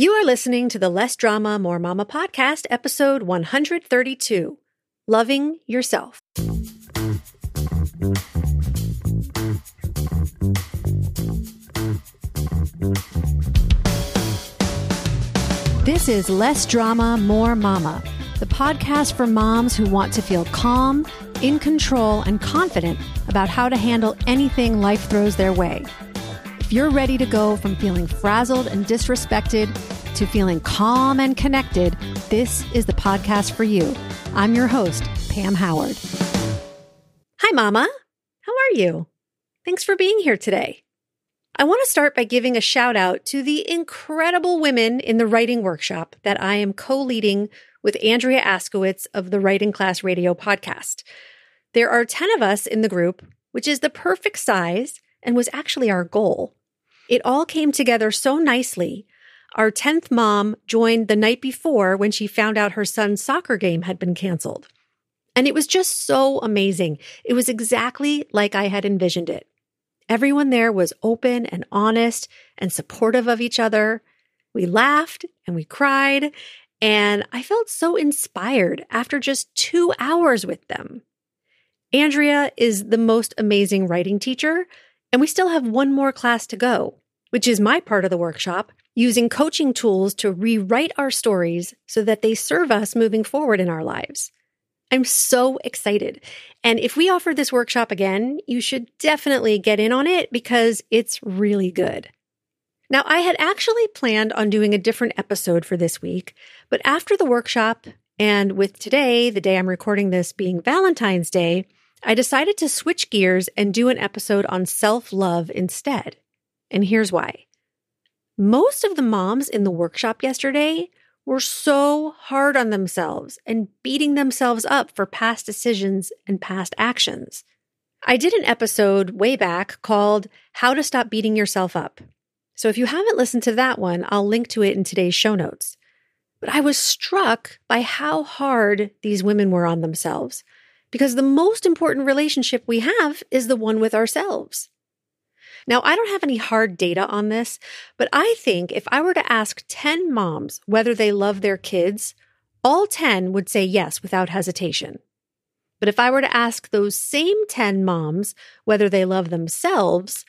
You are listening to the Less Drama, More Mama podcast, episode 132 Loving Yourself. This is Less Drama, More Mama, the podcast for moms who want to feel calm, in control, and confident about how to handle anything life throws their way. If you're ready to go from feeling frazzled and disrespected to feeling calm and connected, this is the podcast for you. I'm your host, Pam Howard. Hi, Mama. How are you? Thanks for being here today. I want to start by giving a shout out to the incredible women in the writing workshop that I am co leading with Andrea Askowitz of the Writing Class Radio podcast. There are 10 of us in the group, which is the perfect size and was actually our goal. It all came together so nicely. Our 10th mom joined the night before when she found out her son's soccer game had been canceled. And it was just so amazing. It was exactly like I had envisioned it. Everyone there was open and honest and supportive of each other. We laughed and we cried, and I felt so inspired after just two hours with them. Andrea is the most amazing writing teacher, and we still have one more class to go, which is my part of the workshop, using coaching tools to rewrite our stories so that they serve us moving forward in our lives. I'm so excited. And if we offer this workshop again, you should definitely get in on it because it's really good. Now, I had actually planned on doing a different episode for this week, but after the workshop and with today, the day I'm recording this being Valentine's Day, I decided to switch gears and do an episode on self love instead. And here's why. Most of the moms in the workshop yesterday were so hard on themselves and beating themselves up for past decisions and past actions. I did an episode way back called How to Stop Beating Yourself Up. So if you haven't listened to that one, I'll link to it in today's show notes. But I was struck by how hard these women were on themselves because the most important relationship we have is the one with ourselves. Now, I don't have any hard data on this, but I think if I were to ask 10 moms whether they love their kids, all 10 would say yes without hesitation. But if I were to ask those same 10 moms whether they love themselves,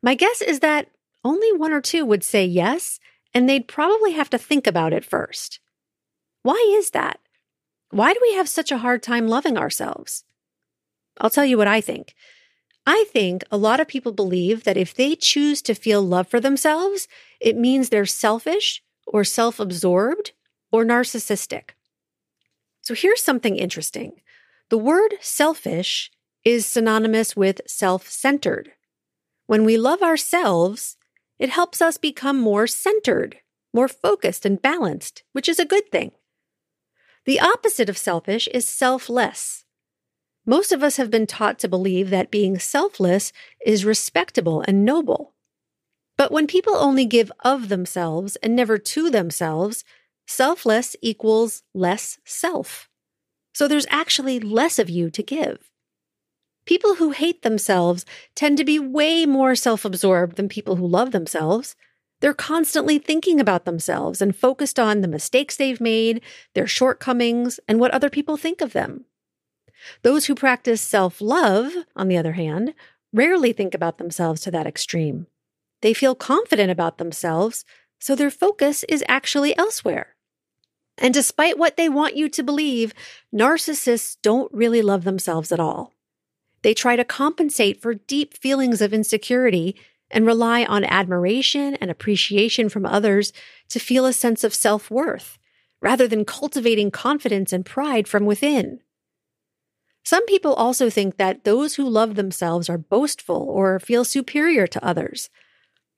my guess is that only one or two would say yes, and they'd probably have to think about it first. Why is that? Why do we have such a hard time loving ourselves? I'll tell you what I think. I think a lot of people believe that if they choose to feel love for themselves, it means they're selfish or self absorbed or narcissistic. So here's something interesting the word selfish is synonymous with self centered. When we love ourselves, it helps us become more centered, more focused and balanced, which is a good thing. The opposite of selfish is selfless. Most of us have been taught to believe that being selfless is respectable and noble. But when people only give of themselves and never to themselves, selfless equals less self. So there's actually less of you to give. People who hate themselves tend to be way more self absorbed than people who love themselves. They're constantly thinking about themselves and focused on the mistakes they've made, their shortcomings, and what other people think of them. Those who practice self love, on the other hand, rarely think about themselves to that extreme. They feel confident about themselves, so their focus is actually elsewhere. And despite what they want you to believe, narcissists don't really love themselves at all. They try to compensate for deep feelings of insecurity and rely on admiration and appreciation from others to feel a sense of self worth, rather than cultivating confidence and pride from within. Some people also think that those who love themselves are boastful or feel superior to others.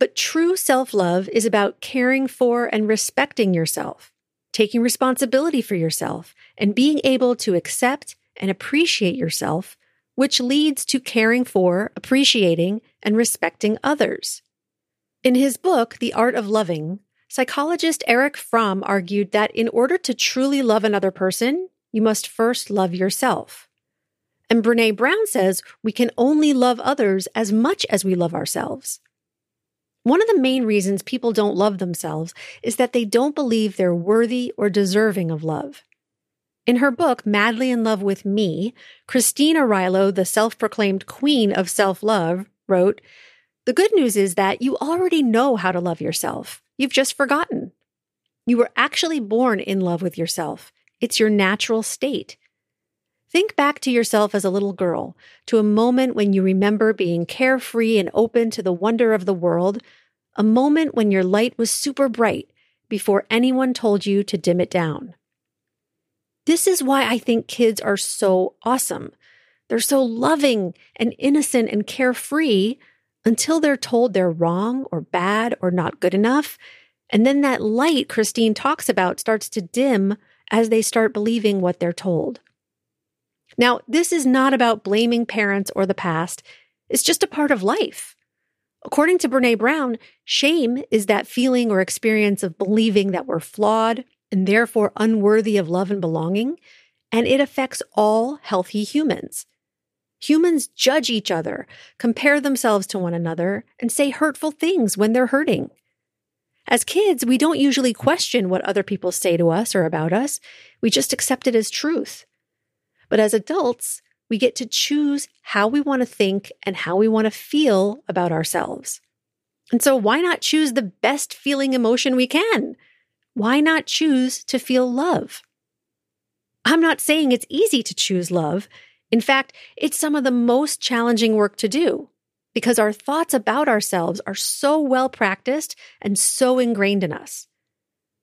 But true self love is about caring for and respecting yourself, taking responsibility for yourself, and being able to accept and appreciate yourself which leads to caring for, appreciating, and respecting others. In his book, The Art of Loving, psychologist Erich Fromm argued that in order to truly love another person, you must first love yourself. And Brené Brown says we can only love others as much as we love ourselves. One of the main reasons people don't love themselves is that they don't believe they're worthy or deserving of love. In her book, Madly in Love with Me, Christine Arylo, the self proclaimed queen of self love, wrote, The good news is that you already know how to love yourself. You've just forgotten. You were actually born in love with yourself. It's your natural state. Think back to yourself as a little girl, to a moment when you remember being carefree and open to the wonder of the world, a moment when your light was super bright before anyone told you to dim it down. This is why I think kids are so awesome. They're so loving and innocent and carefree until they're told they're wrong or bad or not good enough. And then that light Christine talks about starts to dim as they start believing what they're told. Now, this is not about blaming parents or the past. It's just a part of life. According to Brené Brown, shame is that feeling or experience of believing that we're flawed and therefore unworthy of love and belonging, and it affects all healthy humans. Humans judge each other, compare themselves to one another, and say hurtful things when they're hurting. As kids, we don't usually question what other people say to us or about us. We just accept it as truth. But as adults, we get to choose how we want to think and how we want to feel about ourselves. And so, why not choose the best feeling emotion we can? Why not choose to feel love? I'm not saying it's easy to choose love. In fact, it's some of the most challenging work to do because our thoughts about ourselves are so well practiced and so ingrained in us.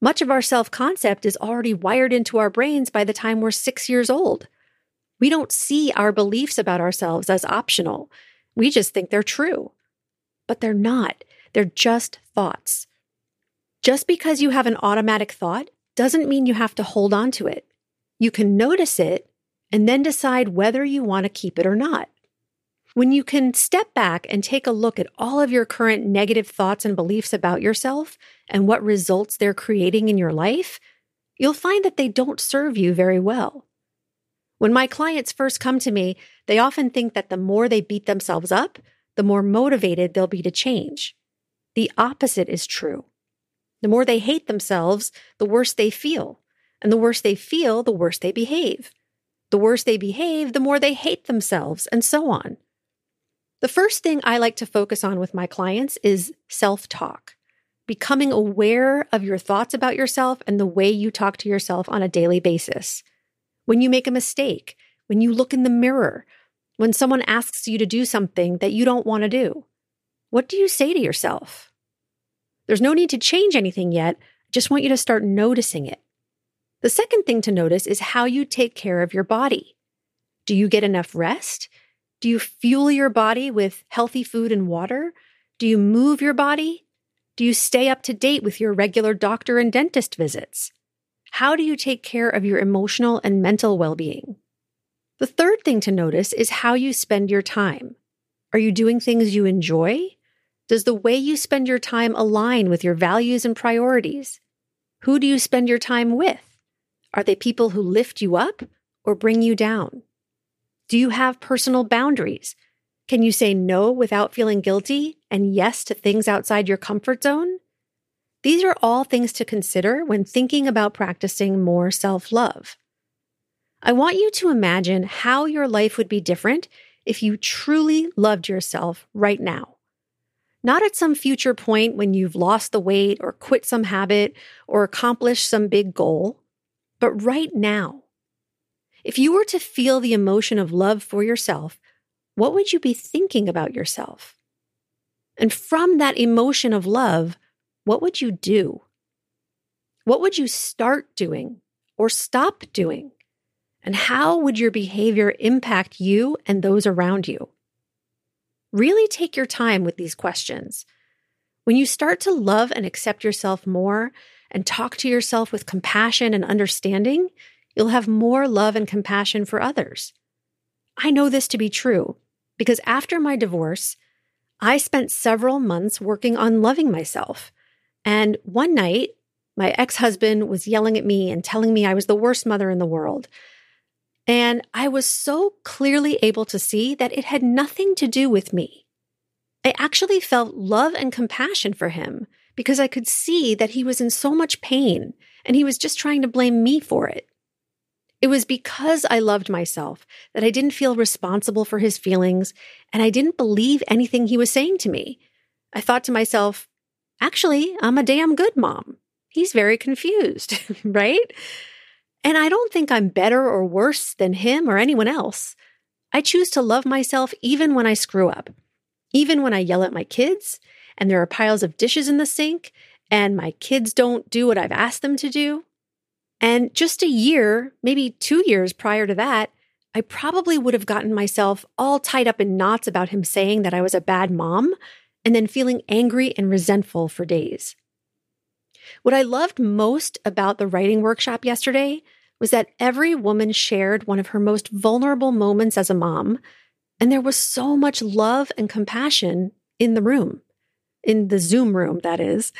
Much of our self concept is already wired into our brains by the time we're six years old. We don't see our beliefs about ourselves as optional. We just think they're true. But they're not. They're just thoughts. Just because you have an automatic thought doesn't mean you have to hold on to it. You can notice it and then decide whether you want to keep it or not. When you can step back and take a look at all of your current negative thoughts and beliefs about yourself and what results they're creating in your life, you'll find that they don't serve you very well. When my clients first come to me, they often think that the more they beat themselves up, the more motivated they'll be to change. The opposite is true. The more they hate themselves, the worse they feel. And the worse they feel, the worse they behave. The worse they behave, the more they hate themselves, and so on. The first thing I like to focus on with my clients is self talk, becoming aware of your thoughts about yourself and the way you talk to yourself on a daily basis when you make a mistake, when you look in the mirror, when someone asks you to do something that you don't want to do? What do you say to yourself? There's no need to change anything yet. I just want you to start noticing it. The second thing to notice is how you take care of your body. Do you get enough rest? Do you fuel your body with healthy food and water? Do you move your body? Do you stay up to date with your regular doctor and dentist visits? How do you take care of your emotional and mental well being? The third thing to notice is how you spend your time. Are you doing things you enjoy? Does the way you spend your time align with your values and priorities? Who do you spend your time with? Are they people who lift you up or bring you down? Do you have personal boundaries? Can you say no without feeling guilty and yes to things outside your comfort zone? These are all things to consider when thinking about practicing more self love. I want you to imagine how your life would be different if you truly loved yourself right now. Not at some future point when you've lost the weight or quit some habit or accomplished some big goal, but right now. If you were to feel the emotion of love for yourself, what would you be thinking about yourself? And from that emotion of love, what would you do? What would you start doing or stop doing? And how would your behavior impact you and those around you? Really take your time with these questions. When you start to love and accept yourself more and talk to yourself with compassion and understanding, you'll have more love and compassion for others. I know this to be true because after my divorce, I spent several months working on loving myself and one night, my ex husband was yelling at me and telling me I was the worst mother in the world. And I was so clearly able to see that it had nothing to do with me. I actually felt love and compassion for him because I could see that he was in so much pain and he was just trying to blame me for it. It was because I loved myself that I didn't feel responsible for his feelings and I didn't believe anything he was saying to me. I thought to myself, actually, I'm a damn good mom. He's very confused, right? And I don't think I'm better or worse than him or anyone else. I choose to love myself even when I screw up, even when I yell at my kids and there are piles of dishes in the sink and my kids don't do what I've asked them to do. And just a year, maybe two years prior to that, I probably would have gotten myself all tied up in knots about him saying that I was a bad mom and then feeling angry and resentful for days. What I loved most about the writing workshop yesterday was that every woman shared one of her most vulnerable moments as a mom, and there was so much love and compassion in the room, in the Zoom room, that is.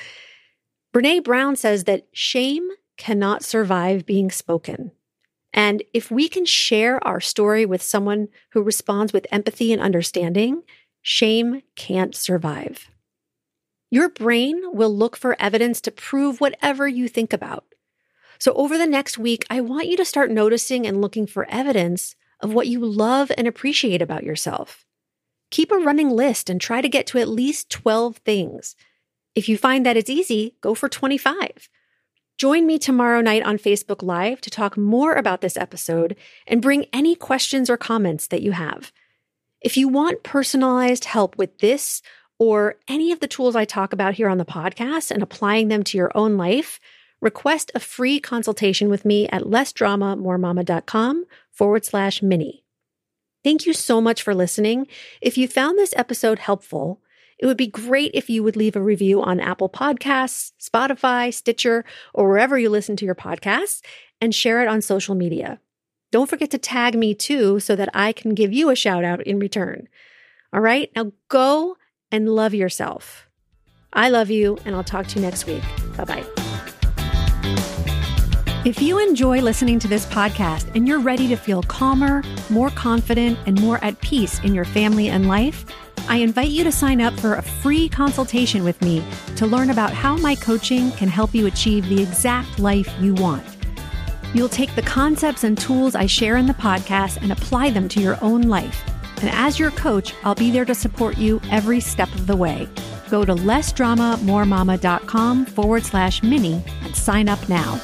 Brené Brown says that shame cannot survive being spoken. And if we can share our story with someone who responds with empathy and understanding, shame can't survive. Your brain will look for evidence to prove whatever you think about. So, over the next week, I want you to start noticing and looking for evidence of what you love and appreciate about yourself. Keep a running list and try to get to at least 12 things. If you find that it's easy, go for 25. Join me tomorrow night on Facebook Live to talk more about this episode and bring any questions or comments that you have. If you want personalized help with this or any of the tools I talk about here on the podcast and applying them to your own life, request a free consultation with me at lessdramamoremama.com forward slash mini. Thank you so much for listening. If you found this episode helpful, it would be great if you would leave a review on Apple Podcasts, Spotify, Stitcher, or wherever you listen to your podcasts and share it on social media. Don't forget to tag me too so that I can give you a shout out in return. All right, now go and love yourself. I love you, and I'll talk to you next week. Bye bye. If you enjoy listening to this podcast and you're ready to feel calmer, more confident, and more at peace in your family and life, I invite you to sign up for a free consultation with me to learn about how my coaching can help you achieve the exact life you want. You'll take the concepts and tools I share in the podcast and apply them to your own life. And as your coach, I'll be there to support you every step of the way. Go to lessdramamoremama.com forward slash mini and sign up now.